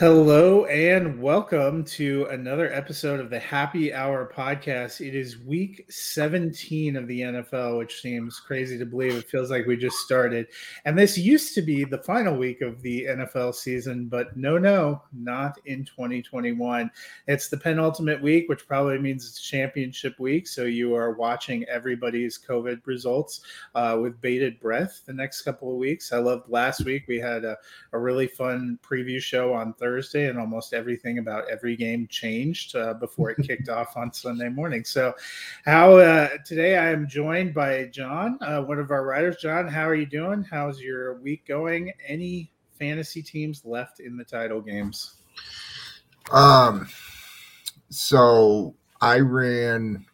Hello and welcome to another episode of the Happy Hour podcast. It is week 17 of the NFL, which seems crazy to believe. It feels like we just started. And this used to be the final week of the NFL season, but no, no, not in 2021. It's the penultimate week, which probably means it's championship week. So you are watching everybody's COVID results uh, with bated breath the next couple of weeks. I loved last week. We had a, a really fun preview show on Thursday Thursday, and almost everything about every game changed uh, before it kicked off on Sunday morning. So, how uh, today I am joined by John, uh, one of our writers. John, how are you doing? How's your week going? Any fantasy teams left in the title games? Um, so I ran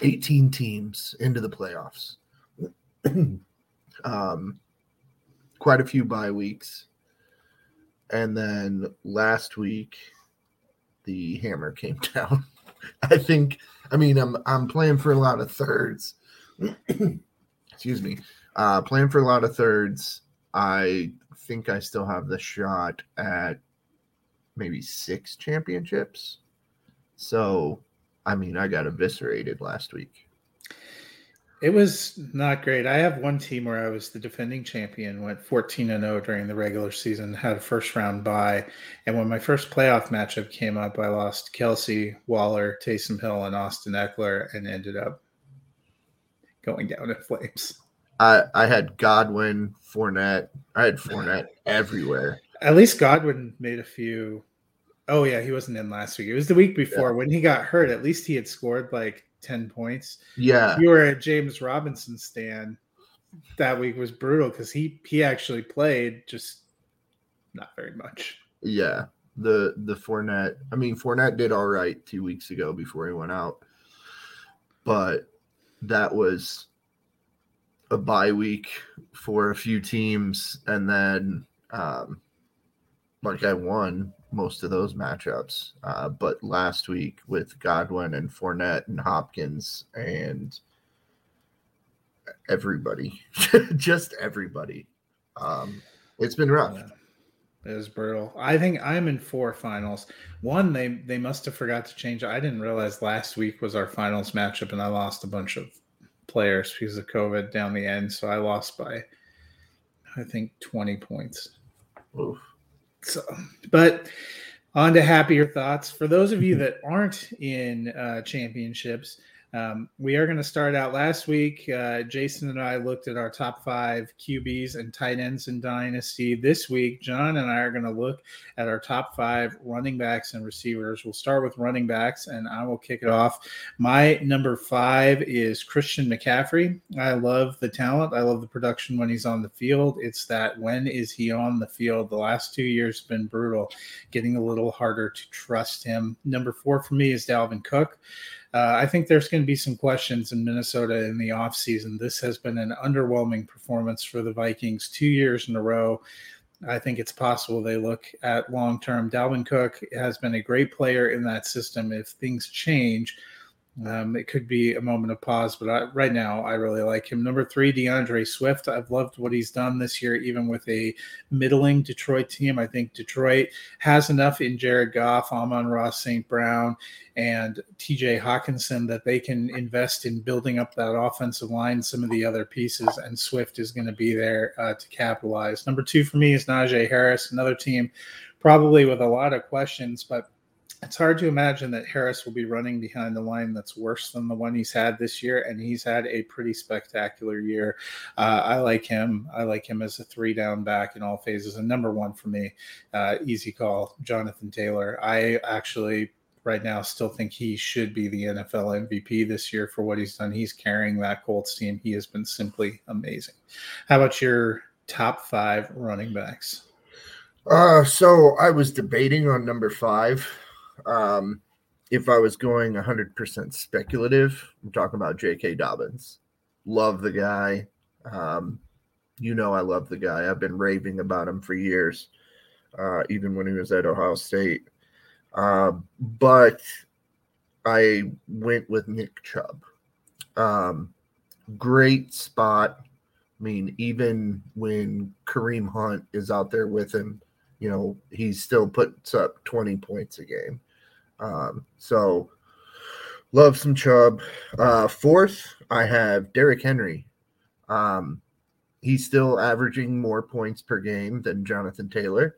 18 teams into the playoffs. um, quite a few bye weeks and then last week the hammer came down. I think I mean I'm I'm playing for a lot of thirds. Excuse me. Uh playing for a lot of thirds. I think I still have the shot at maybe six championships. So I mean I got eviscerated last week. It was not great. I have one team where I was the defending champion, went 14 and 0 during the regular season, had a first round bye. And when my first playoff matchup came up, I lost Kelsey, Waller, Taysom Hill, and Austin Ekeler and ended up going down in flames. I, I had Godwin, Fournette. I had Fournette everywhere. At least Godwin made a few. Oh, yeah, he wasn't in last week. It was the week before. Yeah. When he got hurt, at least he had scored like 10 points. Yeah. You were at James Robinson stand that week was brutal because he he actually played just not very much. Yeah. The the Fournette, I mean Fournette did all right two weeks ago before he went out. But that was a bye week for a few teams and then um like I won most of those matchups. Uh, but last week with Godwin and Fournette and Hopkins and everybody, just everybody, um, it's been rough. Yeah. It was brutal. I think I'm in four finals. One, they they must have forgot to change. I didn't realize last week was our finals matchup, and I lost a bunch of players because of COVID down the end. So I lost by, I think, 20 points. Oof. So, but on to happier thoughts. For those of you that aren't in uh, championships, um, we are going to start out last week. Uh, Jason and I looked at our top five QBs and tight ends in Dynasty. This week, John and I are going to look at our top five running backs and receivers. We'll start with running backs, and I will kick it off. My number five is Christian McCaffrey. I love the talent, I love the production when he's on the field. It's that when is he on the field? The last two years have been brutal, getting a little harder to trust him. Number four for me is Dalvin Cook. Uh, I think there's going to be some questions in Minnesota in the offseason. This has been an underwhelming performance for the Vikings two years in a row. I think it's possible they look at long term. Dalvin Cook has been a great player in that system. If things change, um, it could be a moment of pause, but I, right now I really like him. Number three, DeAndre Swift. I've loved what he's done this year, even with a middling Detroit team. I think Detroit has enough in Jared Goff, Amon-Ra, St. Brown, and TJ Hockenson that they can invest in building up that offensive line, some of the other pieces, and Swift is going to be there uh, to capitalize. Number two for me is Najee Harris, another team probably with a lot of questions, but it's hard to imagine that Harris will be running behind the line that's worse than the one he's had this year, and he's had a pretty spectacular year. Uh, I like him. I like him as a three down back in all phases. And number one for me, uh, easy call, Jonathan Taylor. I actually right now still think he should be the NFL MVP this year for what he's done. He's carrying that Colts team. He has been simply amazing. How about your top five running backs? Uh, so I was debating on number five. Um, if I was going 100% speculative, I'm talking about J.K. Dobbins. Love the guy. Um, you know, I love the guy. I've been raving about him for years, uh, even when he was at Ohio State. Uh, but I went with Nick Chubb. Um, great spot. I mean, even when Kareem Hunt is out there with him, you know, he still puts up 20 points a game. Um, so love some Chubb. Uh, fourth, I have Derrick Henry. Um, he's still averaging more points per game than Jonathan Taylor.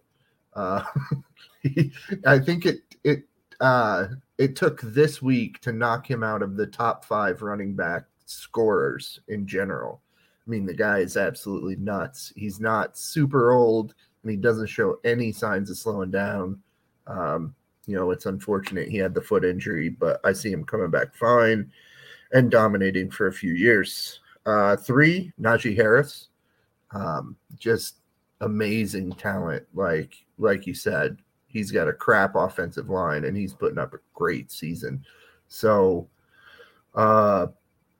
Uh, he, I think it it uh, it took this week to knock him out of the top five running back scorers in general. I mean, the guy is absolutely nuts. He's not super old and he doesn't show any signs of slowing down. Um, you know, it's unfortunate he had the foot injury, but I see him coming back fine and dominating for a few years. Uh, three, Najee Harris, um, just amazing talent. Like like you said, he's got a crap offensive line and he's putting up a great season. So, uh,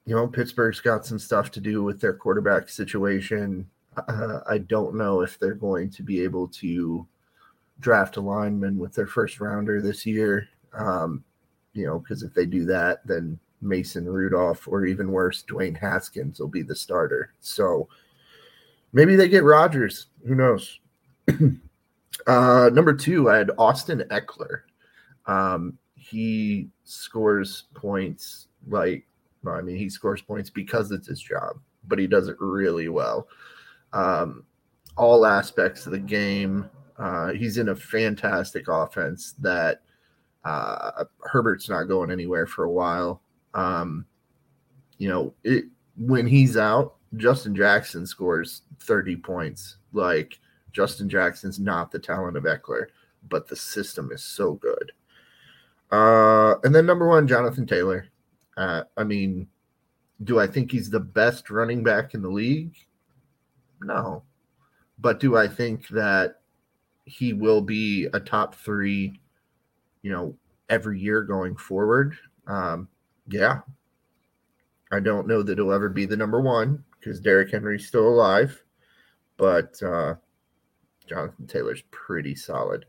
you know, Pittsburgh's got some stuff to do with their quarterback situation. Uh, I don't know if they're going to be able to draft a lineman with their first rounder this year. Um, you know, because if they do that, then Mason Rudolph or even worse, Dwayne Haskins will be the starter. So maybe they get Rodgers. Who knows? uh, number two, I had Austin Ekeler. Um, he scores points like, well, I mean, he scores points because it's his job, but he does it really well. Um, all aspects of the game. Uh, he's in a fantastic offense that uh, Herbert's not going anywhere for a while. Um, you know, it, when he's out, Justin Jackson scores 30 points. Like Justin Jackson's not the talent of Ekeler, but the system is so good. Uh, and then number one, Jonathan Taylor. Uh, I mean, do I think he's the best running back in the league? No. But do I think that he will be a top three, you know, every year going forward? Um, yeah. I don't know that he'll ever be the number one because Derrick Henry's still alive, but uh, Jonathan Taylor's pretty solid.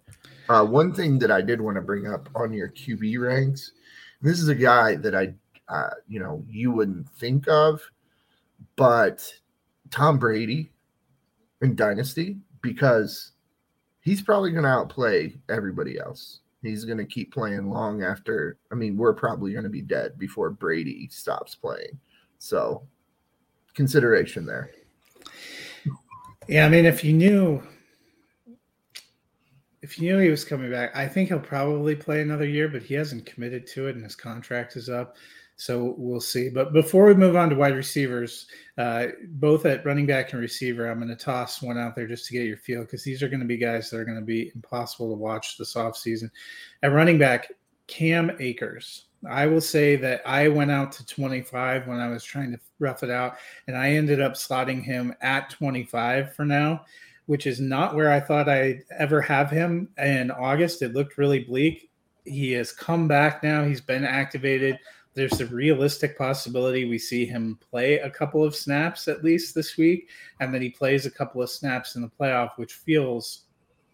Uh, one thing that I did want to bring up on your QB ranks, this is a guy that I, uh, you know, you wouldn't think of, but Tom Brady in Dynasty because he's probably going to outplay everybody else. He's going to keep playing long after. I mean, we're probably going to be dead before Brady stops playing. So, consideration there. Yeah, I mean, if you knew, if you knew he was coming back, I think he'll probably play another year, but he hasn't committed to it, and his contract is up. So we'll see. But before we move on to wide receivers, uh, both at running back and receiver, I'm going to toss one out there just to get your feel because these are going to be guys that are going to be impossible to watch this offseason. At running back, Cam Akers. I will say that I went out to 25 when I was trying to rough it out, and I ended up slotting him at 25 for now, which is not where I thought I'd ever have him in August. It looked really bleak. He has come back now. He's been activated there's a realistic possibility we see him play a couple of snaps at least this week, and then he plays a couple of snaps in the playoff, which feels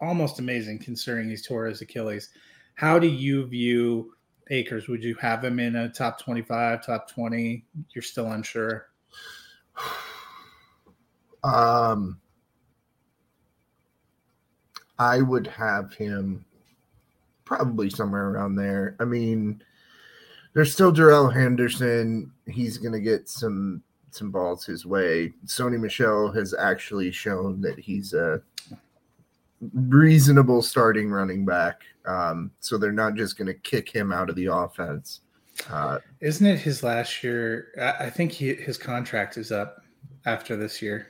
almost amazing considering he's tore his Achilles. How do you view Akers? Would you have him in a top 25, top 20? You're still unsure. Um, I would have him probably somewhere around there. I mean, there's still Darrell Henderson. He's going to get some some balls his way. Sony Michel has actually shown that he's a reasonable starting running back. Um, so they're not just going to kick him out of the offense. Uh, Isn't it his last year? I think he, his contract is up after this year.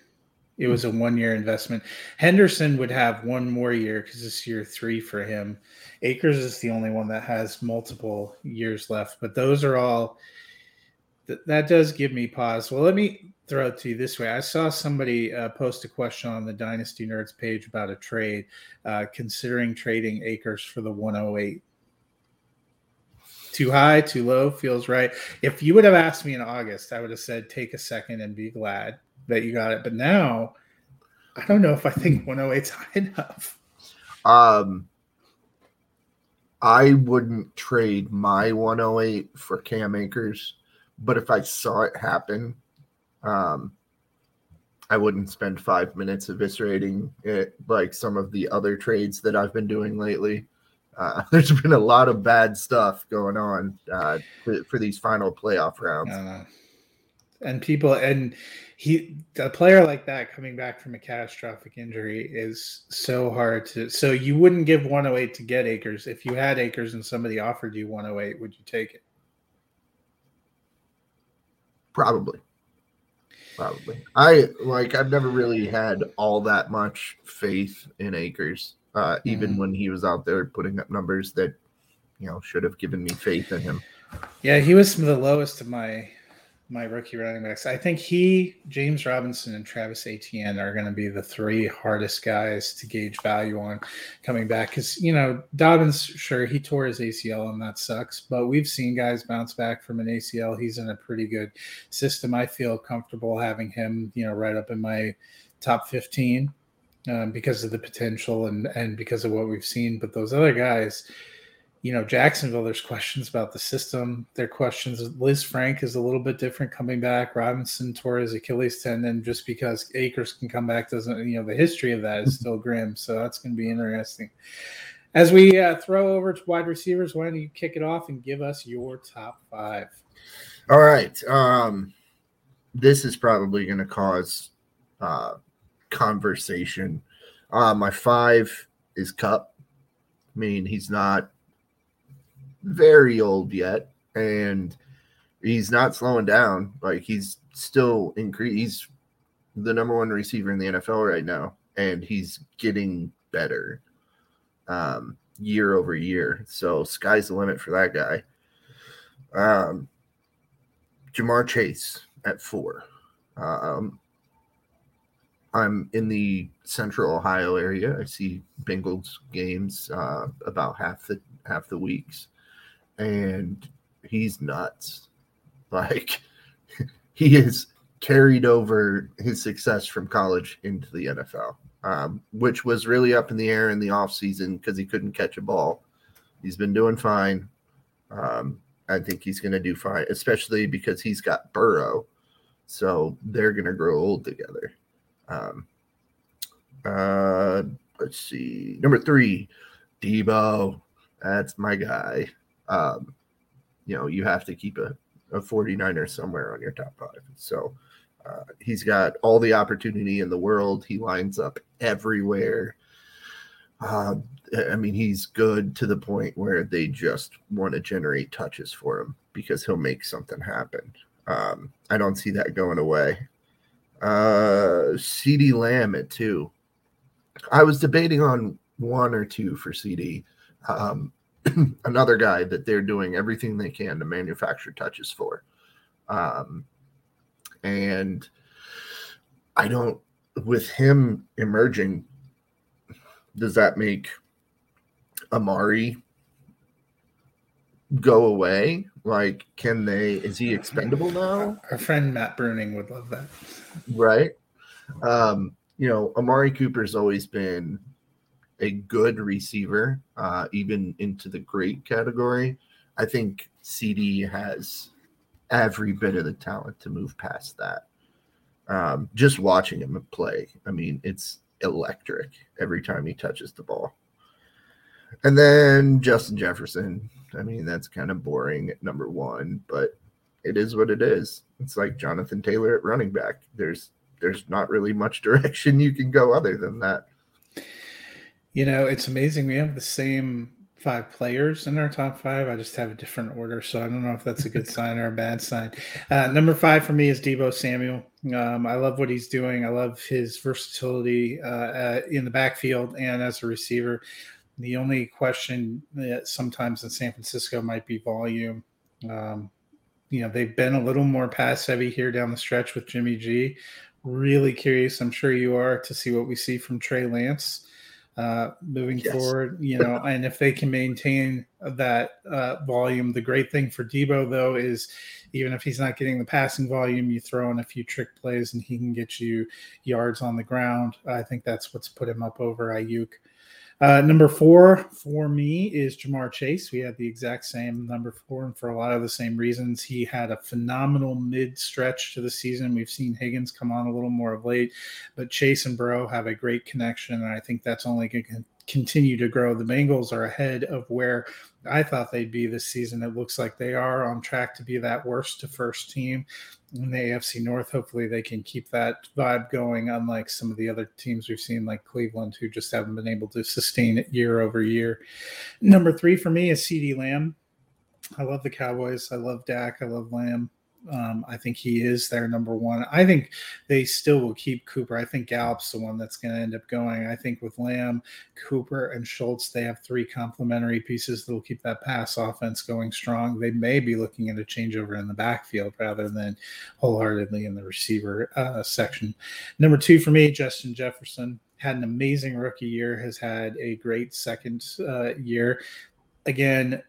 It was a one year investment. Henderson would have one more year because this year three for him. Akers is the only one that has multiple years left, but those are all th- that does give me pause. Well, let me throw it to you this way. I saw somebody uh, post a question on the Dynasty Nerds page about a trade, uh, considering trading Akers for the 108. Too high, too low, feels right. If you would have asked me in August, I would have said take a second and be glad that you got it. But now, I don't know if I think 108 is high enough. Um, I wouldn't trade my 108 for Cam Akers, but if I saw it happen, um, I wouldn't spend five minutes eviscerating it like some of the other trades that I've been doing lately. Uh, there's been a lot of bad stuff going on uh, for, for, these final playoff rounds. Uh, and people, and he, a player like that coming back from a catastrophic injury is so hard to. So you wouldn't give 108 to get Akers If you had Akers and somebody offered you 108, would you take it? Probably probably. I like I've never really had all that much faith in Akers uh, even mm. when he was out there putting up numbers that you know should have given me faith in him. Yeah, he was some of the lowest of my my rookie running backs. I think he, James Robinson, and Travis Etienne are going to be the three hardest guys to gauge value on coming back. Because you know Dobbins, sure he tore his ACL and that sucks, but we've seen guys bounce back from an ACL. He's in a pretty good system. I feel comfortable having him, you know, right up in my top fifteen um, because of the potential and and because of what we've seen. But those other guys you know, Jacksonville, there's questions about the system. There are questions. Lisfranc is a little bit different coming back. Robinson tore his Achilles tendon just because Akers can come back doesn't, you know, the history of that is still grim. So that's going to be interesting. As we uh, throw over to wide receivers, why don't you kick it off and give us your top five? All right. Um, this is probably going to cause uh, conversation. Uh, my five is Kupp. I mean, he's not very old yet, and he's not slowing down. Like he's still increase. He's the number one receiver in the NFL right now, and he's getting better um, year over year. So sky's the limit for that guy. Um, Ja'Marr Chase at four. Um, I'm in the central Ohio area. I see Bengals games uh, about half the half the weeks and he's nuts. Like he has carried over his success from college into the NFL, um, which was really up in the air in the offseason because he couldn't catch a ball. He's been doing fine. Um, I think he's going to do fine, especially because he's got Burrow. So they're going to grow old together. Um, uh, let's see. Number three, Deebo. That's my guy um, you know, you have to keep a, a 49er somewhere on your top five. So uh, he's got all the opportunity in the world. He lines up everywhere. Uh, I mean, he's good to the point where they just want to generate touches for him because he'll make something happen. Um, I don't see that going away. Uh, CeeDee Lamb at two. I was debating on one or two for CeeDee. Um, another guy that they're doing everything they can to manufacture touches for. Um, and I don't, with him emerging, does that make Amari go away? Like, can they, is he expendable now? Our friend Matt Bruning would love that. Right. Um, you know, Amari Cooper's always been a good receiver, uh, even into the great category. I think CeeDee has every bit of the talent to move past that. Um, just watching him play, I mean, it's electric every time he touches the ball. And then Justin Jefferson. I mean, that's kind of boring at number one, but it is what it is. It's like Jonathan Taylor at running back. There's there's not really much direction you can go other than that. You know, it's amazing. We have the same five players in our top five. I just have a different order, so I don't know if that's a good sign or a bad sign. Uh, number five for me is Deebo Samuel. Um, I love what he's doing. I love his versatility uh, uh, in the backfield and as a receiver. The only question that sometimes in San Francisco might be volume. Um, you know, they've been a little more pass heavy here down the stretch with Jimmy G. Really curious, I'm sure you are, to see what we see from Trey Lance uh, moving yes. forward. You know, and if they can maintain that uh, volume, the great thing for Deebo though is even if he's not getting the passing volume, you throw in a few trick plays and he can get you yards on the ground. I think that's what's put him up over Aiyuk. Uh, number four for me is Ja'Marr Chase. We had the exact same number four, and for a lot of the same reasons. He had a phenomenal mid stretch to the season. We've seen Higgins come on a little more of late, but Chase and Burrow have a great connection, and I think that's only going to continue to grow. The Bengals are ahead of where I thought they'd be this season. It looks like they are on track to be that worst to first team in the AFC North. Hopefully, they can keep that vibe going, unlike some of the other teams we've seen, like Cleveland, who just haven't been able to sustain it year over year. Number three for me is CeeDee Lamb. I love the Cowboys. I love Dak. I love Lamb. Um, I think he is their number one. I think they still will keep Cooper. I think Gallup's the one that's going to end up going. I think with Lamb, Cooper, and Schultz, they have three complementary pieces that will keep that pass offense going strong. They may be looking at a changeover in the backfield rather than wholeheartedly in the receiver uh, section. Number two for me, Justin Jefferson had an amazing rookie year, has had a great second uh, year. Again,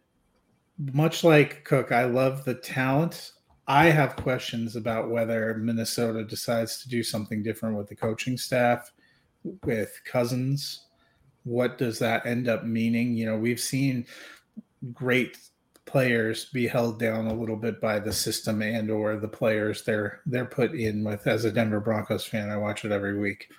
much like Cook, I love the talent. I have questions about whether Minnesota decides to do something different with the coaching staff, with Cousins. What does that end up meaning? You know, we've seen great players be held down a little bit by the system and or the players they're they're put in with as a Denver Broncos fan I watch it every week.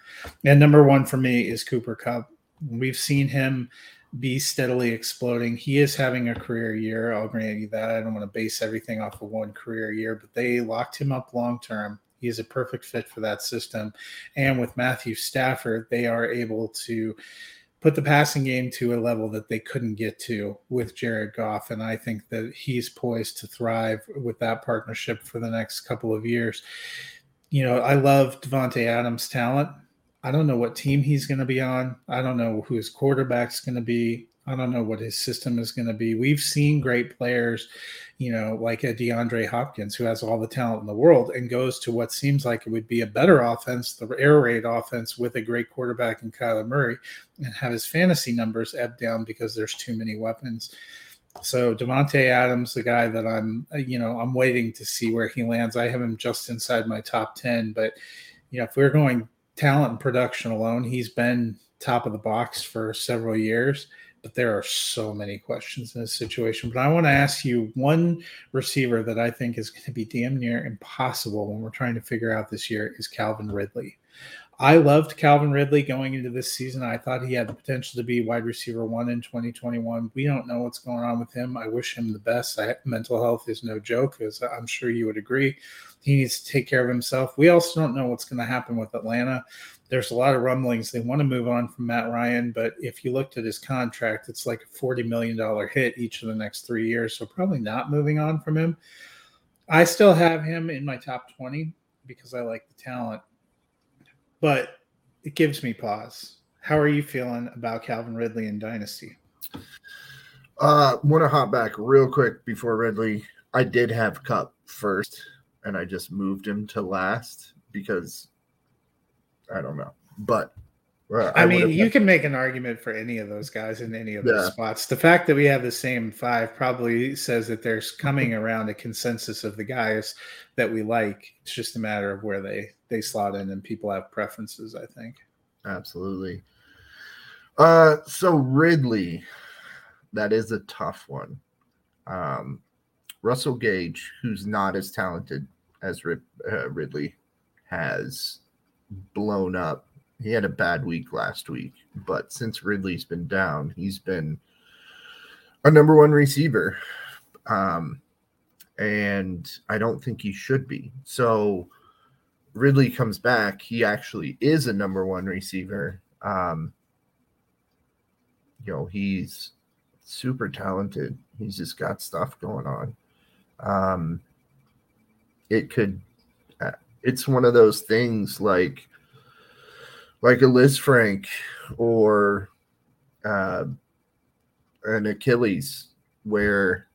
And number 1 for me is Cooper Kupp. We've seen him be steadily exploding. He is having a career year. I'll grant you that. I don't want to base everything off of one career year, but they locked him up long term. He is a perfect fit for that system. And with Matthew Stafford, they are able to put the passing game to a level that they couldn't get to with Jared Goff. And I think that he's poised to thrive with that partnership for the next couple of years. You know, I love Davante Adams' talent. I don't know what team he's going to be on. I don't know who his quarterback's going to be. I don't know what his system is going to be. We've seen great players, you know, like a DeAndre Hopkins, who has all the talent in the world and goes to what seems like it would be a better offense, the air raid offense with a great quarterback in Kyler Murray, and have his fantasy numbers ebb down because there's too many weapons. So Davante Adams, the guy that I'm, you know, I'm waiting to see where he lands. I have him just inside my top ten, but you know, if we're going talent and production alone, he's been top of the box for several years. But there are so many questions in this situation. But I want to ask you one receiver that I think is going to be damn near impossible when we're trying to figure out this year is Calvin Ridley. I loved Calvin Ridley going into this season. I thought he had the potential to be wide receiver one in 2021. We don't know what's going on with him. I wish him the best. I, mental health is no joke, as I'm sure you would agree. He needs to take care of himself. We also don't know what's going to happen with Atlanta. There's a lot of rumblings. They want to move on from Matt Ryan, but if you looked at his contract, it's like a $40 million hit each of the next three years. So probably not moving on from him. I still have him in my top 20 because I like the talent, but it gives me pause. How are you feeling about Calvin Ridley and Dynasty? Uh, want to hop back real quick before Ridley. I did have Kupp first and I just moved him to last because I don't know. But I, I mean, you can make an argument for any of those guys in any of those yeah. spots. The fact that we have the same five probably says that there's coming around a consensus of the guys that we like. It's just a matter of where they they slot in, and people have preferences. I think. Absolutely. Uh, so Ridley, that is a tough one. Um, Russell Gage, who's not as talented as Rip, uh, Ridley, has blown up. He had a bad week last week, but since Ridley's been down, he's been a number one receiver. Um, and I don't think he should be. So Ridley comes back. He actually is a number one receiver. Um, you know, he's super talented. He's just got stuff going on um, it could uh, it's one of those things like like a Lisfranc or uh, an Achilles where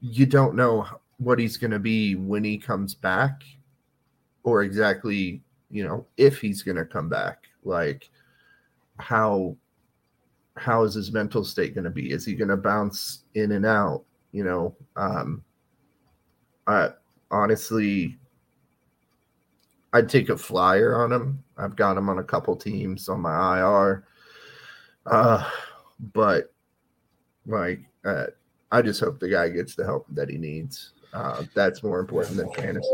you don't know what he's going to be when he comes back or exactly, you know, if he's going to come back. Like how how is his mental state going to be? Is he going to bounce in and out? You know, um, I honestly, I'd take a flyer on him. I've got him on a couple teams on my IR. Uh, but like, uh, I just hope the guy gets the help that he needs. Uh, that's more important than fantasy.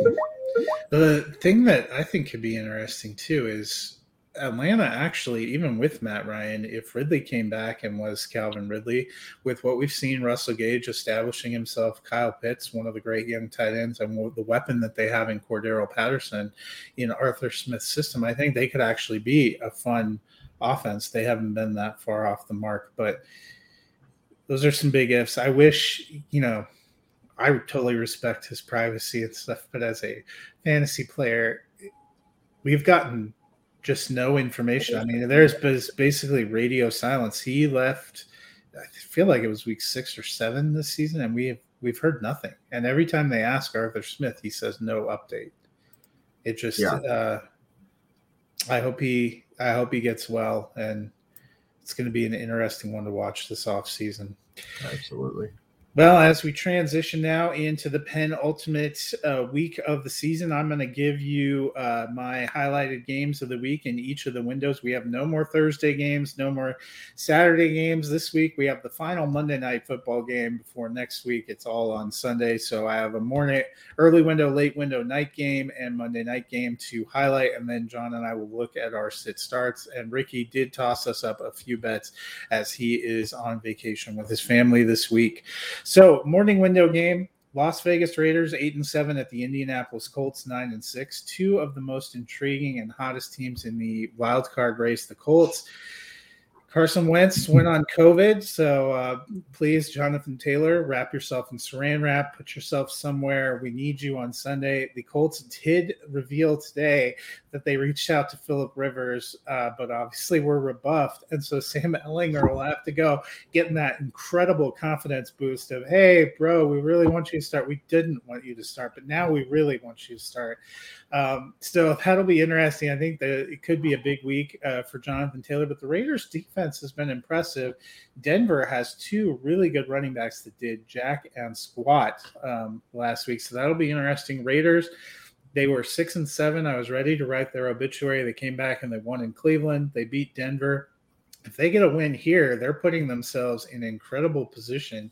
The thing that I think could be interesting too is Atlanta actually, even with Matt Ryan, if Ridley came back and was Calvin Ridley, with what we've seen Russell Gage establishing himself, Kyle Pitts, one of the great young tight ends, and the weapon that they have in Cordarrelle Patterson in Arthur Smith's system, I think they could actually be a fun offense. They haven't been that far off the mark, but those are some big ifs. I wish, you know, I totally respect his privacy and stuff, but as a fantasy player, we've gotten just no information. I mean, there's basically radio silence. He left. I feel like it was week six or seven this season, and we have we've heard nothing. And every time they ask Arthur Smith, he says no update. It just. Yeah. Uh, I hope he. I hope he gets well, and it's going to be an interesting one to watch this off season. Absolutely. Well, as we transition now into the penultimate uh, week of the season, I'm going to give you uh, my highlighted games of the week in each of the windows. We have no more Thursday games, no more Saturday games this week. We have the final Monday night football game before next week. It's all on Sunday. So I have a morning, early window, late window, night game, and Monday night game to highlight. And then John and I will look at our sit starts. And Ricky did toss us up a few bets as he is on vacation with his family this week. So morning window game. Las Vegas Raiders eight and seven at the Indianapolis Colts nine and six. Two of the most intriguing and hottest teams in the wild card race. The Colts Carson Wentz went on COVID, so uh, please, Jonathan Taylor, wrap yourself in saran wrap, put yourself somewhere. We need you on Sunday. The Colts did reveal today that they reached out to Philip Rivers, uh, but obviously were rebuffed, and so Sam Ehlinger will have to go, getting that incredible confidence boost of, "Hey, bro, we really want you to start. We didn't want you to start, but now we really want you to start." Um, so that'll be interesting. I think that it could be a big week uh, for Jonathan Taylor, but the Raiders' defense has been impressive. Denver has two really good running backs that did jack and squat um, last week, so that'll be interesting. Raiders. They were six and seven. I was ready to write their obituary. They came back and they won in Cleveland. They beat Denver if they get a win here, they're putting themselves in incredible position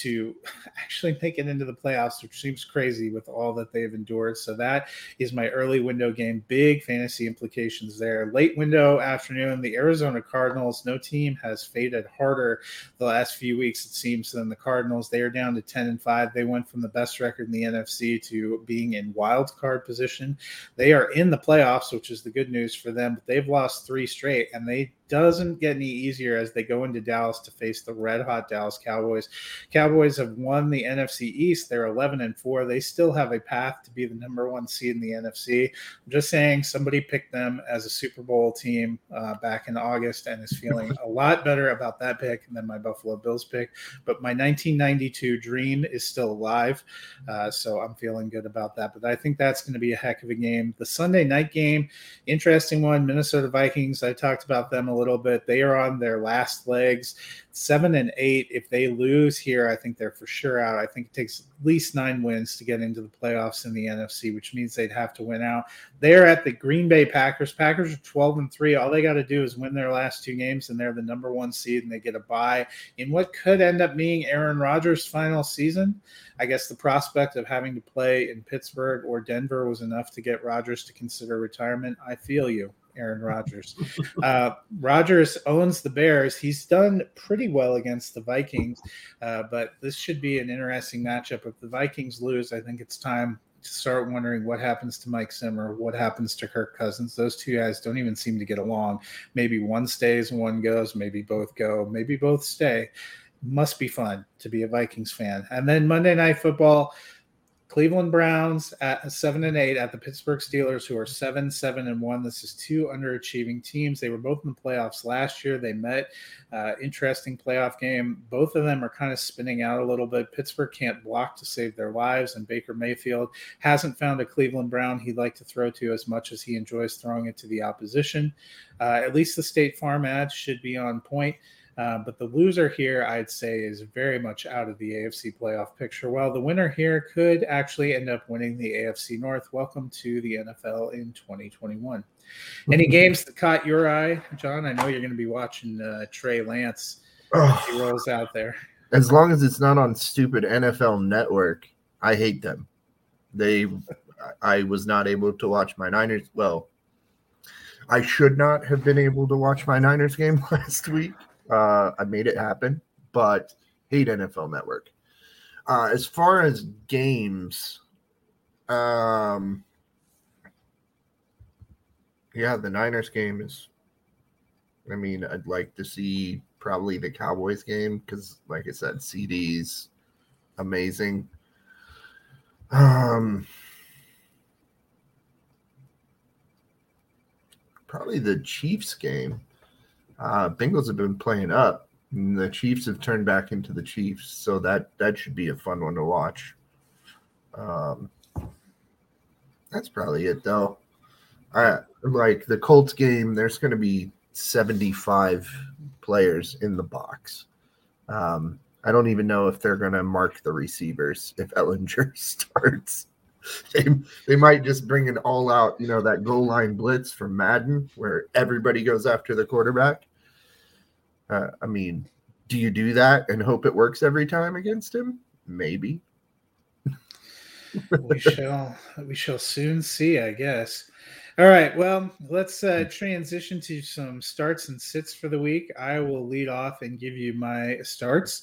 to actually make it into the playoffs, which seems crazy with all that they've endured. So that is my early window game. Big fantasy implications there. Late window afternoon, the Arizona Cardinals. No team has faded harder the last few weeks, it seems, than the Cardinals. They are down to 10 and 5. They went from the best record in the NFC to being in wild card position. They are in the playoffs, which is the good news for them, but they've lost three straight and they doesn't get any easier as they go into Dallas to face the red hot Dallas Cowboys. Cowboys have won the NFC East. They're 11 and 4. They still have a path to be the number one seed in the NFC. I'm just saying somebody picked them as a Super Bowl team uh, back in August and is feeling a lot better about that pick than my Buffalo Bills pick. But my 1992 dream is still alive. Uh, so I'm feeling good about that. But I think that's going to be a heck of a game. The Sunday night game, interesting one. Minnesota Vikings. I talked about them a little bit. They are on their last legs seven and eight. If they lose here, I think they're for sure out. I think it takes at least nine wins to get into the playoffs in the NFC, which means they'd have to win out. They're at the Green Bay Packers. Packers are 12 and three. All they got to do is win their last two games, and they're the number one seed, and they get a bye in what could end up being Aaron Rodgers' final season. I guess the prospect of having to play in Pittsburgh or Denver was enough to get Rodgers to consider retirement. I feel you. Aaron Rodgers. Uh, Rodgers owns the Bears. He's done pretty well against the Vikings, uh, but this should be an interesting matchup. If the Vikings lose, I think it's time to start wondering what happens to Mike Zimmer, what happens to Kirk Cousins. Those two guys don't even seem to get along. Maybe one stays, one goes. Maybe both go. Maybe both stay. Must be fun to be a Vikings fan. And then Monday Night Football Cleveland Browns at seven and eight at the Pittsburgh Steelers, who are seven, seven and one. This is two underachieving teams. They were both in the playoffs last year. They met. Uh, interesting playoff game. Both of them are kind of spinning out a little bit. Pittsburgh can't block to save their lives, and Baker Mayfield hasn't found a Cleveland Brown he'd like to throw to as much as he enjoys throwing it to the opposition. Uh, at least the State Farm ads should be on point. Uh, but the loser here, I'd say, is very much out of the AFC playoff picture. While the winner here could actually end up winning the AFC North. Welcome to the NFL in 2021. Any games that caught your eye, John? I know you're going to be watching uh, Trey Lance. Oh, he rolls out there. As long as it's not on stupid NFL Network, I hate them. They, I was not able to watch my Niners. Well, I should not have been able to watch my Niners game last week uh, I made it happen, but hate NFL Network. Uh, as far as games, um, yeah, the Niners game is. I mean, I'd like to see probably the Cowboys game because, like I said, CeeDee's amazing. Um, probably the Chiefs game. Uh, Bengals have been playing up. the Chiefs have turned back into the Chiefs, so that that should be a fun one to watch. Um, that's probably it, though. I like the Colts game. There's going to be 75 players in the box. Um, I don't even know if they're going to mark the receivers if Ehlinger starts. they, they might just bring an all out, you know, that goal line blitz from Madden where everybody goes after the quarterback. Uh, I mean, do you do that and hope it works every time against him? Maybe. we shall we shall soon see, I guess. All right. Well, let's uh, transition to some starts and sits for the week. I will lead off and give you my starts.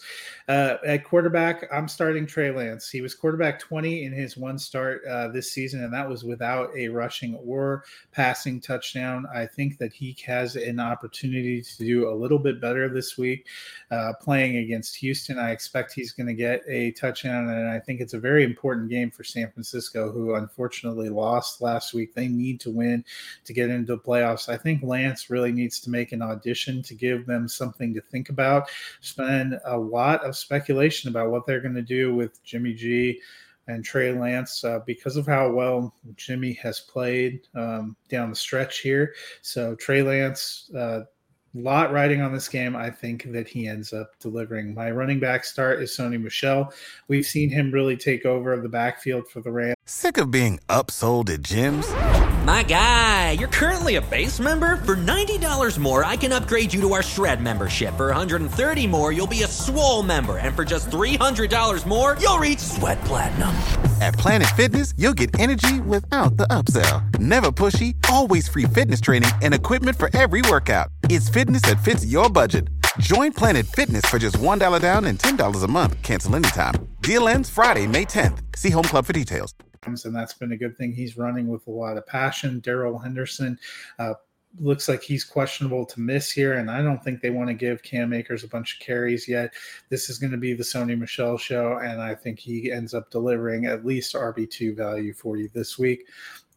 Uh, at quarterback, I'm starting Trey Lance. He was quarterback 20 in his one start uh, this season, and that was without a rushing or passing touchdown. I think that he has an opportunity to do a little bit better this week uh, playing against Houston. I expect he's going to get a touchdown, and I think it's a very important game for San Francisco, who unfortunately lost last week. They need to win win to get into the playoffs. I think Lance really needs to make an audition to give them something to think about. Spend a lot of speculation about what they're going to do with Jimmy G and Trey Lance uh, because of how well Jimmy has played um, down the stretch here. So Trey Lance. Uh, lot riding on this game. I think that he ends up delivering. My running back start is Sony Michel. We've seen him really take over the backfield for the Rams. Sick of being upsold at gyms? My guy, you're currently a base member. For $90 more, I can upgrade you to our Shred membership. For $130 more, you'll be a swole member. And for just $300 more, you'll reach Sweat Platinum. At Planet Fitness, you'll get energy without the upsell. Never pushy, always free fitness training and equipment for every workout. It's fitness that fits your budget. Join Planet Fitness for just $1 down and $10 a month. Cancel anytime. Deal ends Friday, May 10th. See Home Club for details and that's been a good thing. He's running with a lot of passion. Darrell Henderson uh, looks like he's questionable to miss here, and I don't think they want to give Cam Akers a bunch of carries yet. This is going to be the Sony Michel show, and I think he ends up delivering at least RB2 value for you this week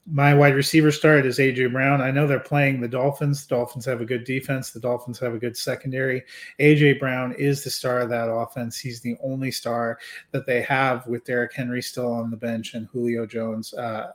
my wide receiver start is AJ Brown. I know they're playing the Dolphins. The Dolphins have a good defense. The Dolphins have a good secondary. AJ Brown is the star of that offense. He's the only star that they have with Derrick Henry still on the bench and Julio Jones. Uh,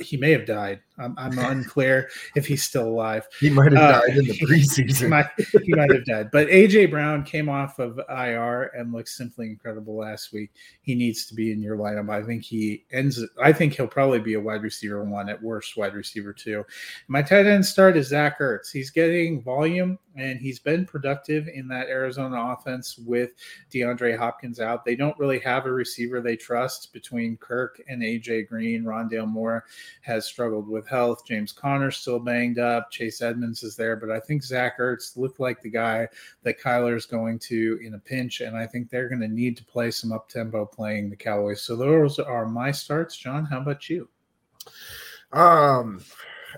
he may have died. I'm, I'm unclear if he's still alive. He might have uh, died in the preseason. he, might, he might have died. But AJ Brown came off of IR and looked simply incredible last week. He needs to be in your lineup. I think he ends. I think he'll probably be a wide receiver one at worst, wide receiver two. My tight end start is Zach Ertz. He's getting volume and he's been productive in that Arizona offense with DeAndre Hopkins out. They don't really have a receiver they trust between Kirk and AJ Green. Rondale Moore has struggled with health. James Conner still banged up. Chase Edmonds is there, but I think Zach Ertz looked like the guy that Kyler is going to in a pinch, and I think they're going to need to play some up tempo playing the Cowboys. So those are my starts. John, how about you? Um,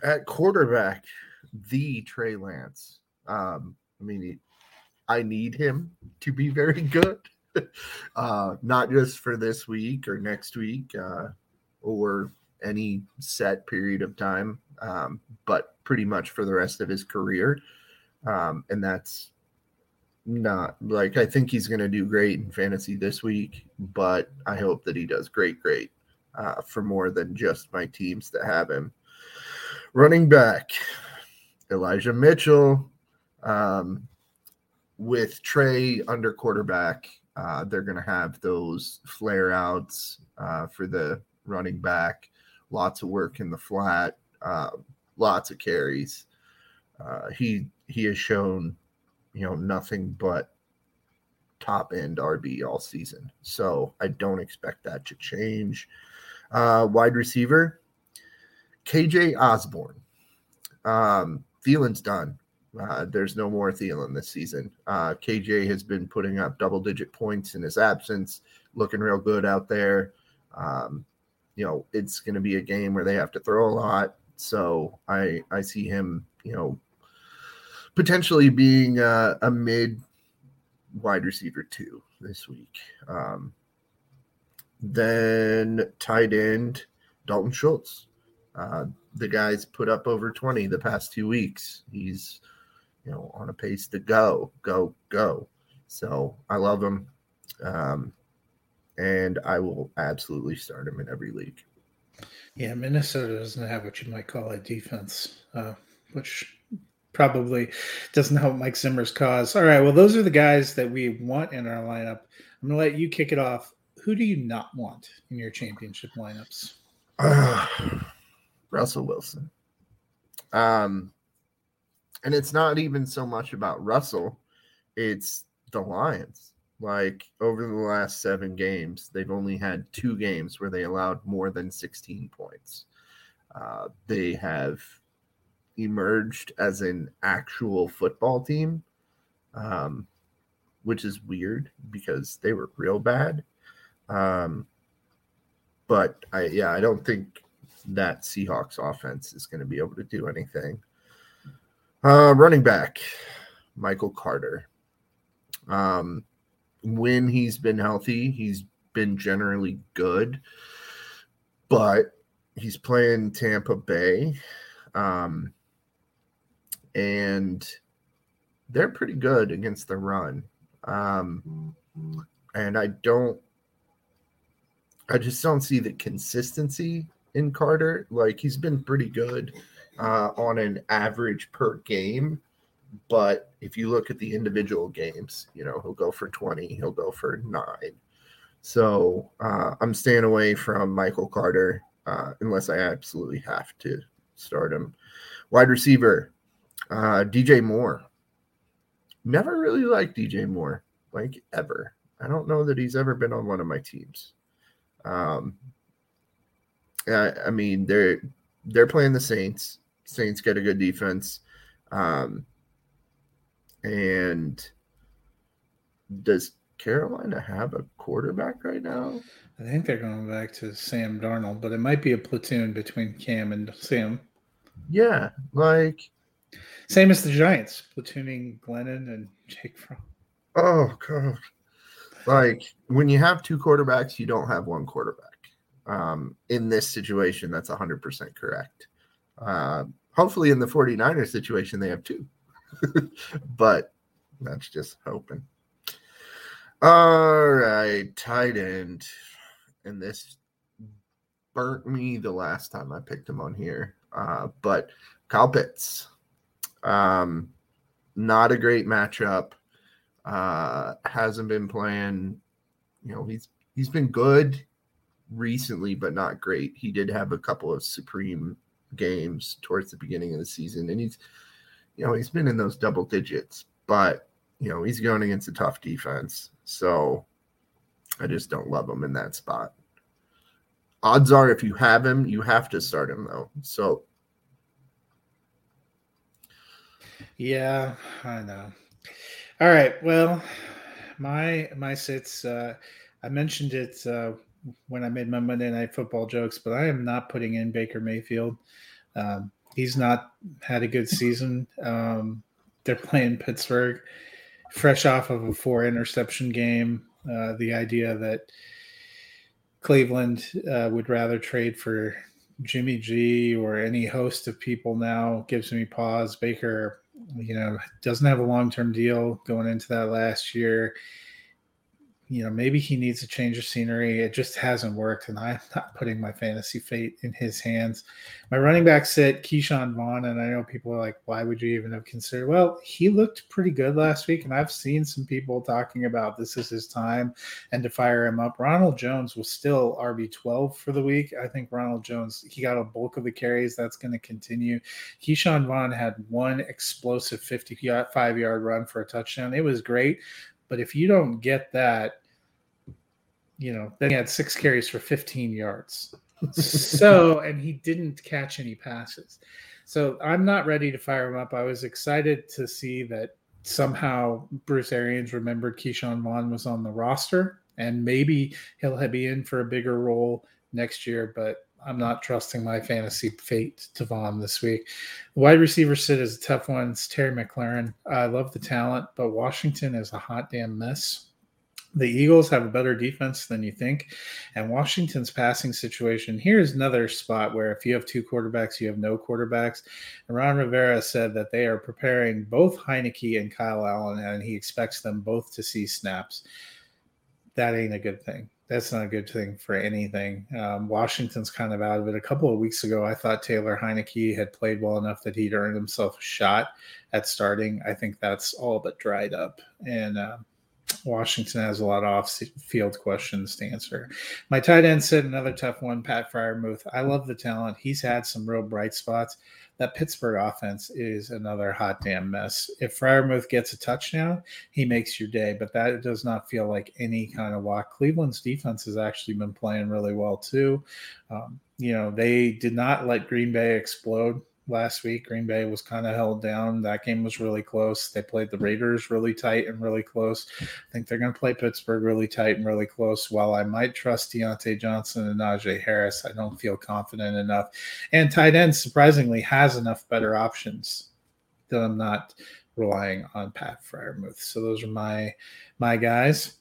at quarterback, the Trey Lance. Um, I mean, I need him to be very good. uh, not just for this week or next week uh, or any set period of time, um, but pretty much for the rest of his career. Um, and that's not like I think he's going to do great in fantasy this week, but I hope that he does great, great uh, for more than just my teams that have him. Running back, Elijah Mitchell. Um, with Trey under quarterback, uh, they're going to have those flare outs uh, for the running back. Lots of work in the flat, uh, lots of carries. Uh, he he has shown, you know, nothing but top end RB all season. So I don't expect that to change. Uh, wide receiver, KJ Osborne. Um, Thielen's done. Uh, there's no more Thielen this season. Uh, KJ has been putting up double digit points in his absence, looking real good out there. Um, you know, it's going to be a game where they have to throw a lot. So I I see him, you know, potentially being a, a mid wide receiver two this week. Um, then tight end Dalton Schultz. Uh, the guy's put up over 20 the past two weeks. He's, you know, on a pace to go, go, go. So I love him. Um, and I will absolutely start him in every league. Yeah, Minnesota doesn't have what you might call a defense, uh, which probably doesn't help Mike Zimmer's cause. All right, well, those are the guys that we want in our lineup. I'm going to let you kick it off. Who do you not want in your championship lineups? Uh, Russell Wilson. Um, and it's not even so much about Russell, it's the Lions. Like over the last seven games, they've only had two games where they allowed more than 16 points. Uh, they have emerged as an actual football team, um, which is weird because they were real bad. Um, but I, yeah, I don't think that Seahawks offense is going to be able to do anything. Uh, running back, Michael Carter. Um, when he's been healthy, he's been generally good, but he's playing Tampa Bay. Um, and they're pretty good against the run. Um, and I don't, I just don't see the consistency in Carter. Like he's been pretty good uh, on an average per game. But if you look at the individual games, you know, he'll go for 20, he'll go for nine. So uh, I'm staying away from Michael Carter uh, unless I absolutely have to start him. Wide receiver, uh, DJ Moore. Never really liked DJ Moore, like ever. I don't know that he's ever been on one of my teams. Um, I, I mean, they're they're playing the Saints. Saints get a good defense. Um, and does Carolina have a quarterback right now? I think they're going back to Sam Darnold, but it might be a platoon between Cam and Sam. Yeah, like same as the Giants, platooning Glennon and Jake Fromm. Oh god. Like when you have two quarterbacks, you don't have one quarterback. Um, in this situation, that's 100% correct. Uh, hopefully, in the 49ers situation, they have two. but that's just hoping. All right, tight end. And this burnt me the last time I picked him on here. Uh, but Kyle Pitts. Um, not a great matchup. Uh, hasn't been playing, you know, he's he's been good recently, but not great. He did have a couple of supreme games towards the beginning of the season, and he's, you know, he's been in those double digits, but you know, he's going against a tough defense. So I just don't love him in that spot. Odds are, if you have him, you have to start him though. So yeah, I know. All right. Well, my my sits. Uh, I mentioned it uh, when I made my Monday Night Football jokes, but I am not putting in Baker Mayfield. Um, he's not had a good season. Um, they're playing Pittsburgh, fresh off of a four interception game. Uh, the idea that Cleveland uh, would rather trade for Jimmy G or any host of people now gives me pause. Baker, you know, doesn't have a long term deal going into that last year you know, maybe he needs a change of scenery. It just hasn't worked, and I'm not putting my fantasy fate in his hands. My running back sit Ke'Shawn Vaughn, and I know people are like, "Why would you even have considered?" Well, he looked pretty good last week, and I've seen some people talking about this is his time and to fire him up. Ronald Jones was still RB 12 for the week. I think Ronald Jones he got a bulk of the carries. That's going to continue. Ke'Shawn Vaughn had one explosive 55 yard run for a touchdown. It was great, but if you don't get that, you know, then he had six carries for 15 yards. so, and he didn't catch any passes. So I'm not ready to fire him up. I was excited to see that somehow Bruce Arians remembered Ke'Shawn Vaughn was on the roster and maybe he'll be in for a bigger role next year, but I'm not trusting my fantasy fate to Vaughn this week. Wide receiver sit is a tough one. It's Terry McLaurin. I love the talent, but Washington is a hot damn mess. The Eagles have a better defense than you think. And Washington's passing situation here's another spot where if you have two quarterbacks, you have no quarterbacks. And Ron Rivera said that they are preparing both Heinicke and Kyle Allen, and he expects them both to see snaps. That ain't a good thing that's not a good thing for anything. Um, Washington's kind of out of it. A couple of weeks ago, I thought Taylor Heinicke had played well enough that he'd earned himself a shot at starting. I think that's all but dried up. And uh, Washington has a lot of off-field questions to answer. My tight end said another tough one, Pat Freiermuth. I love the talent. He's had some real bright spots that Pittsburgh offense is another hot damn mess. If Freiermuth gets a touchdown, he makes your day, but that does not feel like any kind of walk. Cleveland's defense has actually been playing really well too. Um, you know, they did not let Green Bay explode last week. Green Bay was kind of held down. That game was really close. They played the Raiders really tight and really close. I think they're going to play Pittsburgh really tight and really close. While I might trust Diontae Johnson and Najee Harris, I don't feel confident enough. And tight end surprisingly has enough better options that I'm not relying on Pat Freiermuth. So those are my my guys.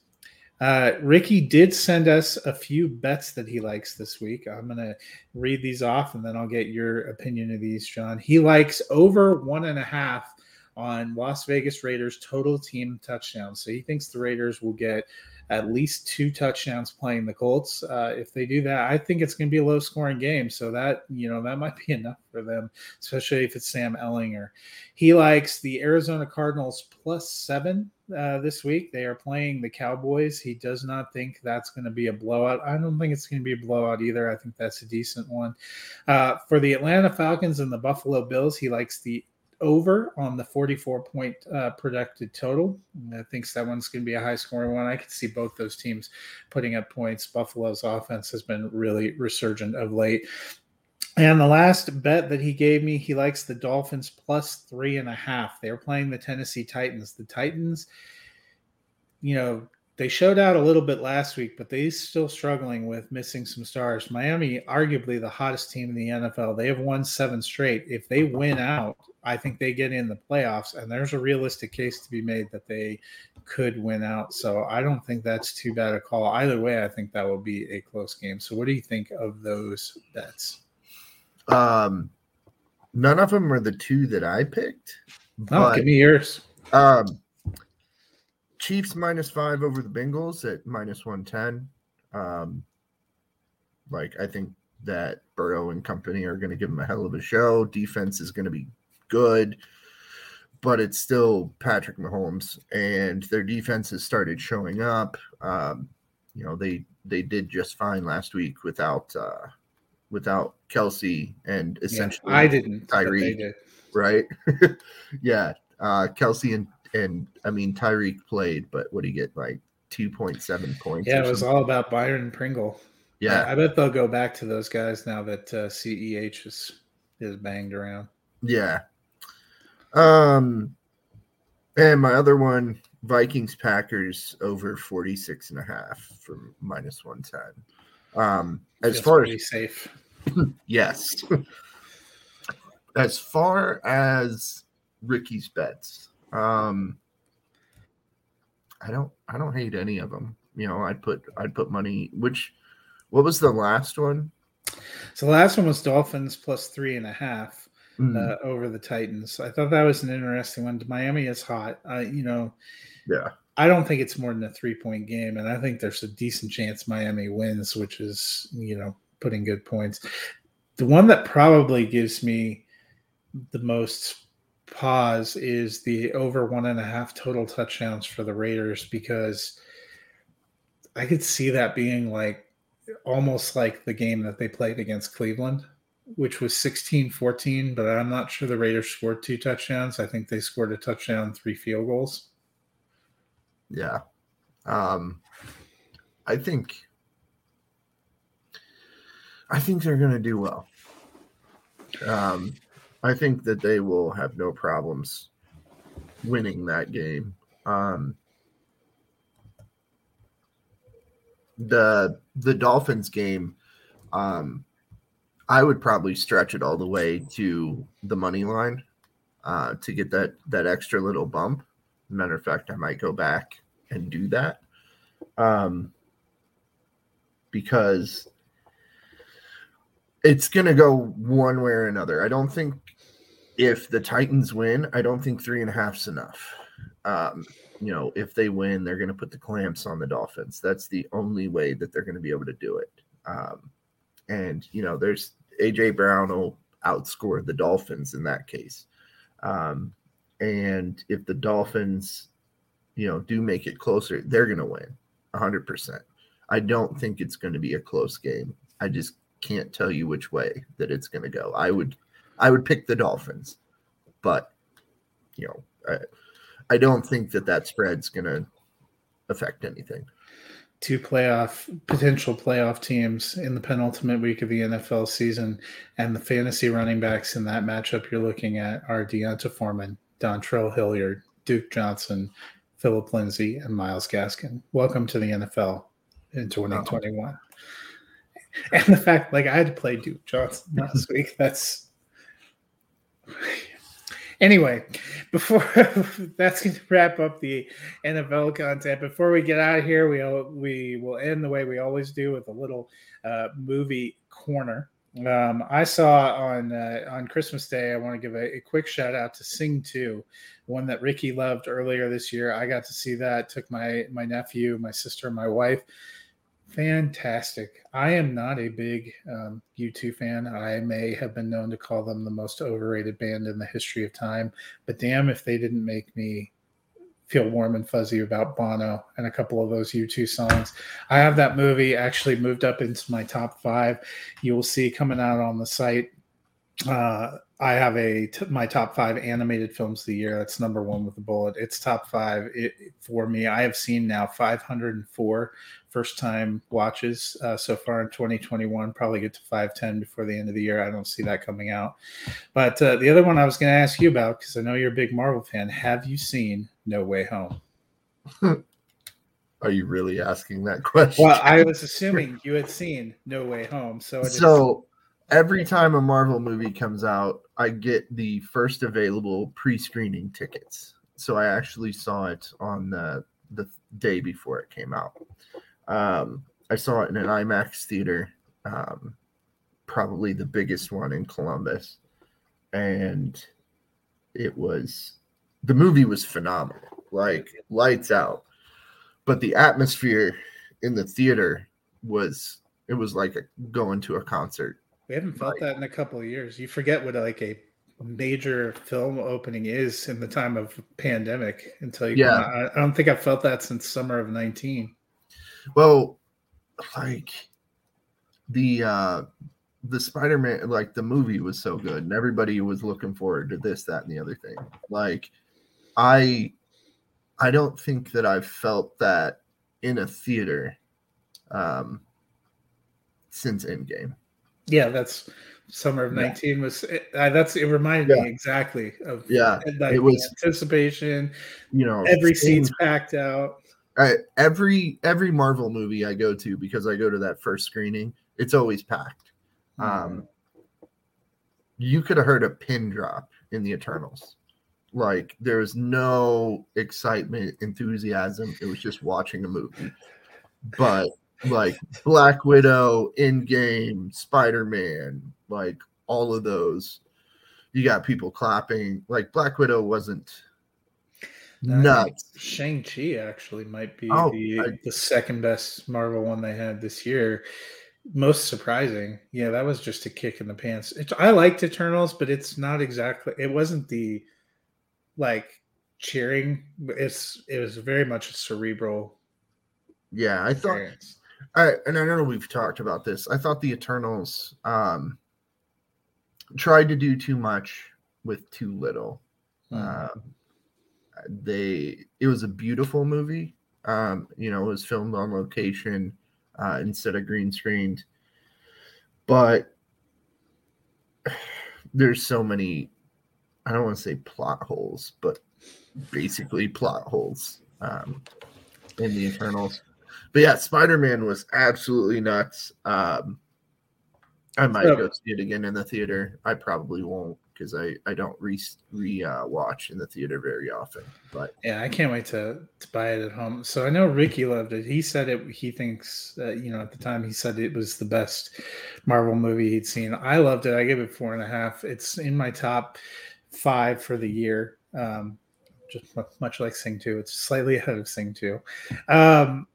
Uh, Ricky did send us a few bets that he likes this week. I'm going to read these off and then I'll get your opinion of these, John. He likes over one and a half on Las Vegas Raiders total team touchdowns. So he thinks the Raiders will get at least two touchdowns playing the Colts. Uh, if they do that, I think it's going to be a low scoring game. So that, you know, that might be enough for them, especially if it's Sam Ehlinger. He likes the Arizona Cardinals plus seven uh, this week. They are playing the Cowboys. He does not think that's going to be a blowout. I don't think it's going to be a blowout either. I think that's a decent one. Uh, for the Atlanta Falcons and the Buffalo Bills, he likes the over on the 44 point uh, projected total. I think that one's going to be a high scoring one. I could see both those teams putting up points. Buffalo's offense has been really resurgent of late. And the last bet that he gave me, he likes the Dolphins plus three and a half. They're playing the Tennessee Titans. The Titans, you know, they showed out a little bit last week, but they're still struggling with missing some stars. Miami, arguably the hottest team in the NFL, they have won seven straight. If they win out, I think they get in the playoffs, and there's a realistic case to be made that they could win out. So I don't think that's too bad a call. Either way, I think that will be a close game. So what do you think of those bets? Um, none of them are the two that I picked. No, give me yours. Um, Chiefs minus five over the Bengals at minus one ten. Um, like I think that Burrow and company are going to give them a hell of a show. Defense is going to be good, but it's still Patrick Mahomes, and their defense has started showing up. Um, you know they they did just fine last week without uh, without Kelce and essentially yeah, I didn't Tyreek, right? yeah, uh, Kelce and and I mean Tyreek played, but what do you get like two point seven points? Yeah, it was all about Byron Pringle. Yeah, I, I, bet they'll go back to those guys now that uh, CEH is is banged around. Yeah, um, and my other one, Vikings Packers over 46 and a half from minus 110. Um, as Feels far as safe. yes. as far as Ricky's bets, um, I don't I don't hate any of them. You know, I'd put I'd put money. Which what was the last one? So the last one was Dolphins plus three and a half Mm, uh, over the Titans. I thought that was an interesting one. Miami is hot. I, you know, yeah, I don't think it's more than a three point game, and I think there's a decent chance Miami wins, which is you know putting good points. The one that probably gives me the most pause is the over one and a half total touchdowns for the Raiders because I could see that being like almost like the game that they played against Cleveland, which was 16 14, but I'm not sure the Raiders scored two touchdowns. I think they scored a touchdown, three field goals. yeah. Um, I think I think they're going to do well. Um, I think that they will have no problems winning that game. Um, the the Dolphins game, um, I would probably stretch it all the way to the money line uh, to get that that extra little bump. Matter of fact, I might go back and do that um, because it's going to go one way or another. I don't think if the Titans win, I don't think three and a half's enough. Um, you know, if they win, they're going to put the clamps on the Dolphins. That's the only way that they're going to be able to do it. Um, and you know, there's AJ Brown will outscore the Dolphins in that case. Um, and if the Dolphins, you know, do make it closer, they're going to win 100%. I don't think it's going to be a close game. I just can't tell you which way that it's going to go. I would I would pick the Dolphins. But you know, I, I don't think that that spread's going to affect anything. two playoff potential playoff teams in the penultimate week of the NFL season, and the fantasy running backs in that matchup you're looking at are D'Onta Foreman, Dontrell Hilliard, Duke Johnson, Phillip Lindsay, and Myles Gaskin. Welcome to the NFL in 2021. And the fact, like, I had to play Duke Johnson last week. That's anyway. Before that's going to wrap up the NFL content. Before we get out of here, we we will end the way we always do with a little uh, movie corner. Um, I saw on uh, on Christmas Day. I want to give a, a quick shout out to Sing Two, one that Ricky loved earlier this year. I got to see that. Took my my nephew, my sister, my wife. Fantastic. I am not a big um, U2 fan. I may have been known to call them the most overrated band in the history of time, but damn if they didn't make me feel warm and fuzzy about Bono and a couple of those U2 songs. I have that movie actually moved up into my top five. You will see coming out on the site. Uh, I have a t- my top five animated films of the year. That's number one with a bullet. It's top five it, for me. I have seen now 504 first time watches uh, so far in 2021. Probably get to 510 before the end of the year. I don't see that coming out. But uh, the other one I was going to ask you about because I know you're a big Marvel fan. Have you seen No Way Home? Are you really asking that question? Well, I was assuming you had seen No Way Home. So it is- so every time a Marvel movie comes out, I get the first available pre-screening tickets. So I actually saw it on the the day before it came out. Um, I saw it in an IMAX theater, um, probably the biggest one in Columbus, and it was the movie was phenomenal, like lights out. But the atmosphere in the theater was it was like a, going to a concert. we haven't felt that in a couple of years. You forget what like a major film opening is in the time of pandemic until you Yeah. I, I don't think I've felt that since summer of 19. Well, like the uh the Spider-Man like the movie was so good and everybody was looking forward to this, that, and the other thing. Like I I don't think that I've felt that in a theater um since Endgame. Yeah, that's summer of Yeah. 19 was it, uh, that's it reminded Yeah. me exactly of Yeah, like, it was- anticipation You know, every seat's packed out I, every every Marvel movie I go to because I go to that first screening, it's always packed. Um, you could have heard a pin drop in the Eternals. Like there was no excitement, enthusiasm. It was just watching a movie. but like Black Widow, Endgame, Spider Man, like all of those, you got people clapping. Like Black Widow wasn't nuts. Shang Chi actually might be Oh, the I- the second best Marvel one they had this year. Most surprising, yeah, that was just a kick in the pants. I liked Eternals, but it's not exactly. It wasn't the like cheering. It's it was very much a cerebral Yeah, I thought experience. I, and I know we've talked about this. I thought the Eternals um, tried to do too much with too little. Mm. Um, they it was a beautiful movie. Um, you know, it was filmed on location uh, instead of green screened, but there's so many. I don't want to say plot holes, but basically plot holes um, in the Eternals. But yeah, Spider Man was absolutely nuts. Um, I might So- go see it again in the theater. I probably won't because I I don't re re uh, watch in the theater very often. But Yeah, I can't wait to to buy it at home. So I know Ricky loved it. He said it. He thinks you know at the time he said it was the best Marvel movie he'd seen. I loved it. I gave it four and a half. It's in my top five for the year. Um, just much like Sing Two, it's slightly ahead of Sing Two. Um,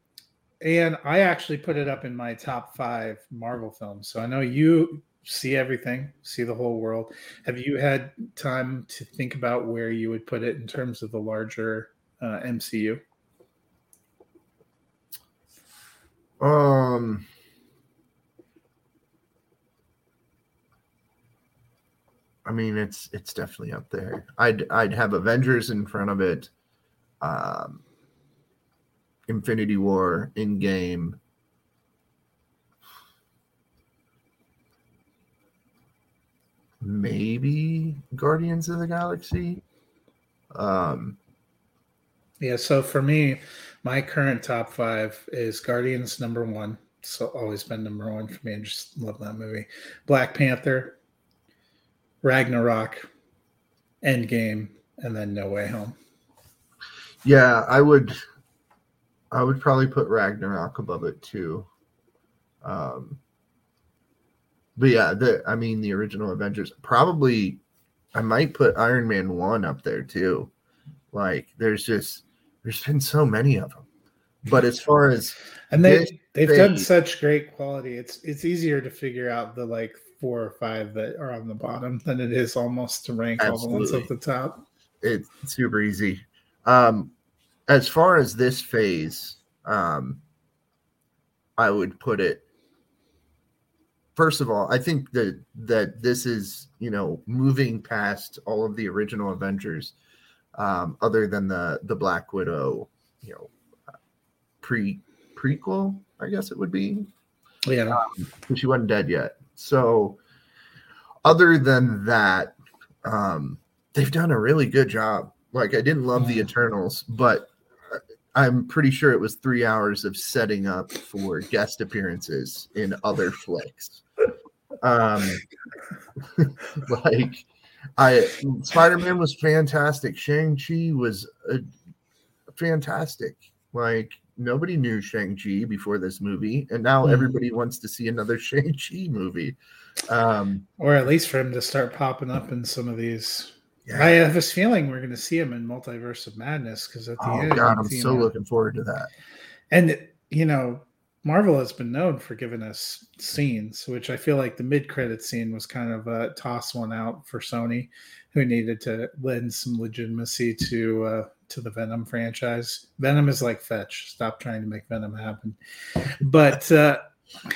and I actually put it up in my top five Marvel films. So I know you see everything, see the whole world. Have you had time to think about where you would put it in terms of the larger uh, MCU? um, I mean it's it's definitely up there. I'd I'd have Avengers in front of it. Um, Infinity War Endgame. Maybe Guardians of the Galaxy. Um, Yeah, so for me, my current top five is Guardians number one. So always been number one for me. I just love that movie. Black Panther, Ragnarok, Endgame, and then No Way Home. yeah, I would I would probably put Ragnarok above it too. Um but yeah, the I mean the original Avengers probably I might put Iron Man 1 up there too. Like there's just there's been so many of them. But as far as And they they've done such great quality. It's it's easier to figure out the like four or five that are on the bottom than it is almost to rank all the ones at the top. it's super easy. Um, as far as this phase, um, I would put it. First of all, I think that that this is you know moving past all of the original Avengers, um, other than the the Black Widow, you know, pre prequel, I guess it would be Yeah. because she wasn't dead yet. So, other than that, um, they've done a really good job. Like, I didn't love the Eternals, but I'm pretty sure it was three hours of setting up for guest appearances in other flicks. Um, like, I Spider Man was fantastic. Shang Chi was uh, fantastic. Like, nobody knew Shang Chi before this movie, and now Mhm. everybody wants to see another Shang Chi movie. Um, Or at least for him to start popping up in some of these. Yeah. I have this feeling we're going to see him in Multiverse of Madness because at the oh end, god, I'm so looking forward to that. And you know, Marvel has been known for giving us scenes, which I feel like the mid-credit scene was kind of a toss one out for Sony, who needed to lend some legitimacy to uh, to the Venom franchise. Venom is like fetch. Stop trying to make Venom happen. But uh,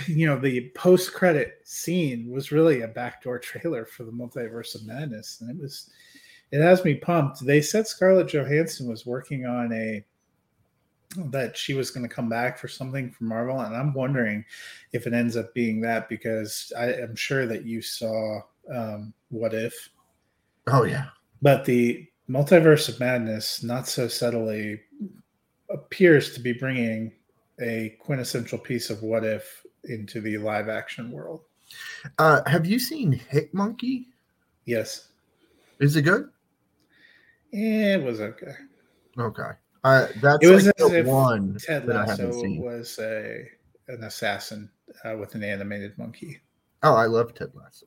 you know, the post-credit scene was really a backdoor trailer for the Multiverse of Madness, and it was. It has me pumped. They said Scarlett Johansson was working on a that she was going to come back for something from Marvel, and I'm wondering if it ends up being that because I am sure that you saw um, What If, Oh yeah, but the Multiverse of Madness, not so subtly, appears to be bringing a quintessential piece of What If into the live action world. uh, have you seen Hit Monkey? Yes, Is it good? Eh, it was okay. Okay. Uh, that's It was like as the if one Ted Lasso was a an assassin uh, with an animated monkey. Oh, I love Ted Lasso.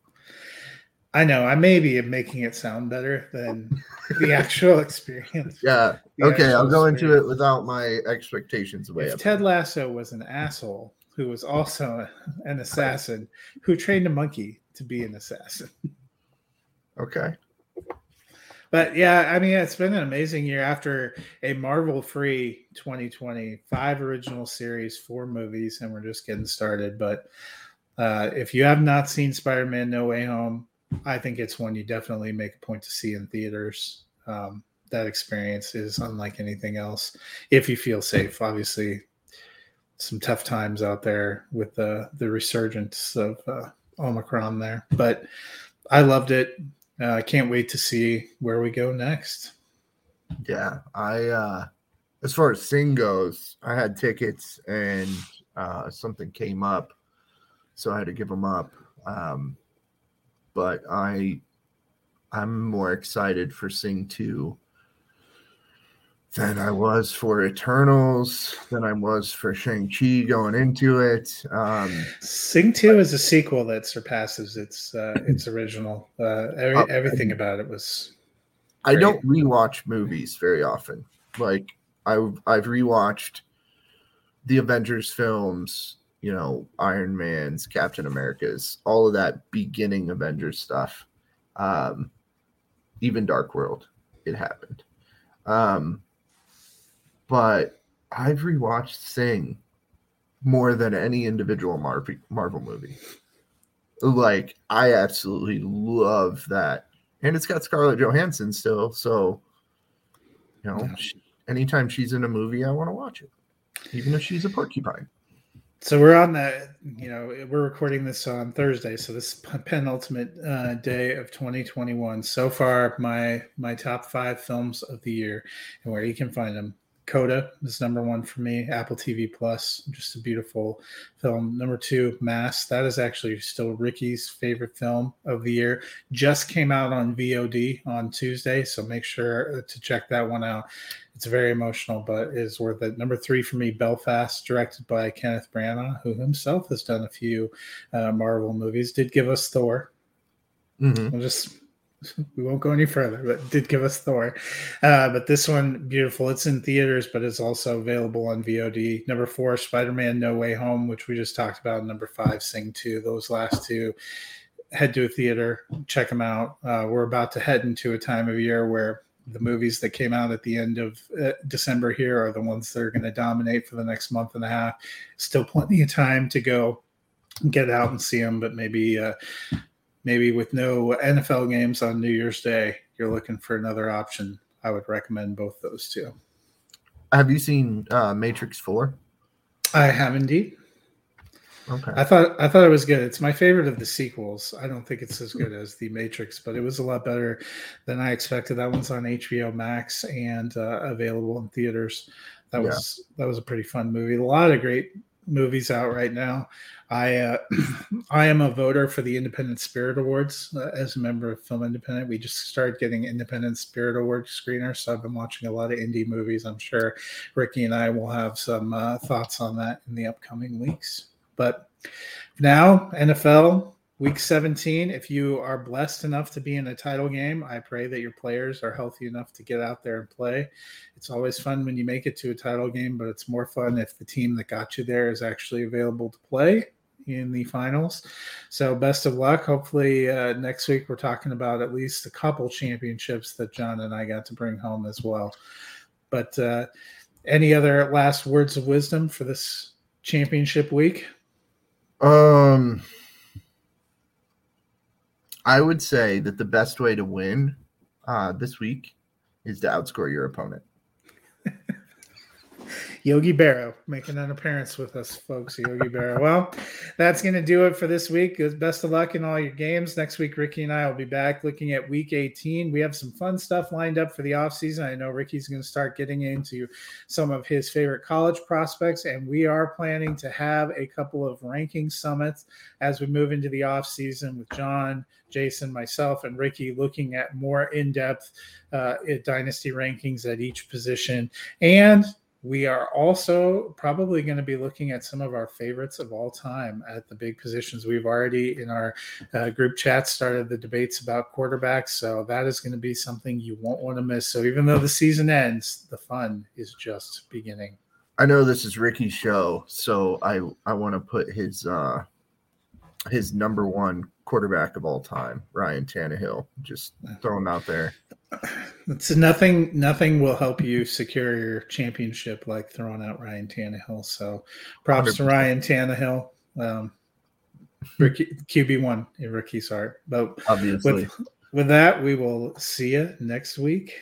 I know. I maybe am making it sound better than the actual experience. Yeah. The okay, I'll go into it without my expectations way If up. Ted Lasso was an asshole who was also an assassin who trained a monkey to be an assassin. okay. But yeah, I mean, it's been an amazing year after a Marvel free 2020, five original series, four movies, and we're just getting started. But uh, if you have not seen Spider Man No Way Home, I think it's one you definitely make a point to see in theaters. Um, that experience is unlike anything else. If you feel safe, obviously, some tough times out there with the the resurgence of uh, Omicron there, but I loved it. Uh, I can't wait to see where we go next. Yeah. I uh as far as Sing goes, I had tickets and uh something came up, so I had to give them up. Um but I I'm more excited for Sing 2 than I was for Eternals, than I was for Shang-Chi going into it. Um Sing Two is a sequel that surpasses its uh, its original. Uh, every, Oh, everything about it was. I don't rewatch movies very often. Like I've I've rewatched the Avengers films, you know, Iron Man's, Captain America's, all of that beginning Avengers stuff. Um, even Dark World, it happened. Um, but I've rewatched Sing more than any individual Marvel Marvel movie. Like I absolutely love that and it's got Scarlett Johansson still. So, you know, she, anytime she's in a movie, I want to watch it, even if she's a porcupine. So we're on the, you know, we're recording this on Thursday, so this is penultimate uh, day of 2021. So far, my my top five films of the year, and where you can find them. Coda is number one for me. Apple TV Plus, just a beautiful film. Number two, Mass. That is actually still Ricky's favorite film of the year. Just came out on VOD on Tuesday, so make sure to check that one out. It's very emotional, but is worth it. Number three for me, Belfast, directed by Kenneth Branagh, who himself has done a few uh, Marvel movies. Did give us Thor. Mhm. We'll just we won't go any further, but did give us Thor. Uh, but this one, beautiful. It's in theaters, but it's also available on VOD. Number four, Spider-Man: No Way Home, which we just talked about. Number five, Sing Two. Those last two, head to a theater, check them out. Uh, we're about to head into a time of year where the movies that came out at the end of uh, December here are the ones that are going to dominate for the next month and a half. Still plenty of time to go get out and see them, but maybe uh, maybe with no NFL games on New Year's Day, you're looking for another option. I would recommend both those two. Have you seen uh, Matrix Four? I have indeed. Okay. I thought I thought it was good. It's my favorite of the sequels. I don't think it's as good as the Matrix, but it was a lot better than I expected. That one's on HBO Max and uh, available in theaters. That Yeah. was that was a pretty fun movie. A lot of great movies out right now. I uh, I am a voter for the Independent Spirit Awards uh, as a member of Film Independent. We just started getting Independent Spirit Award screeners, so I've been watching a lot of indie movies. I'm sure Ricky and I will have some uh, thoughts on that in the upcoming weeks. But now, NFL week 17. If you are blessed enough to be in a title game, I pray that your players are healthy enough to get out there and play. It's always fun when you make it to a title game, but it's more fun if the team that got you there is actually available to play in the finals. So, best of luck. Hopefully, uh, next week we're talking about at least a couple championships that John and I got to bring home as well. But uh, any other last words of wisdom for this championship week? Um, I would say that the best way to win uh, this week is to outscore your opponent. Yogi Berra making an appearance with us, folks. Yogi Berra. Well, that's going to do it for this week. Best of luck in all your games. Next week, Ricky and I will be back looking at week 18. We have some fun stuff lined up for the offseason. I know Ricky's going to start getting into some of his favorite college prospects, and we are planning to have a couple of ranking summits as we move into the offseason with John, Jason, myself, and Ricky looking at more in depth uh, dynasty rankings at each position. And we are also probably going to be looking at some of our favorites of all time at the big positions. We've already in our uh, group chat started the debates about quarterbacks, so that is going to be something you won't want to miss. So even though the season ends, the fun is just beginning. I know this is Ricky's show, so I I want to put his uh his number one quarterback of all time, Ryan Tannehill. Just throw him out there. It's nothing. Nothing will help you secure your championship like throwing out Ryan Tannehill. So, props 100%. to Ryan Tannehill. Um, QB one in rookie's heart. But obviously, with, with that, we will see you next week.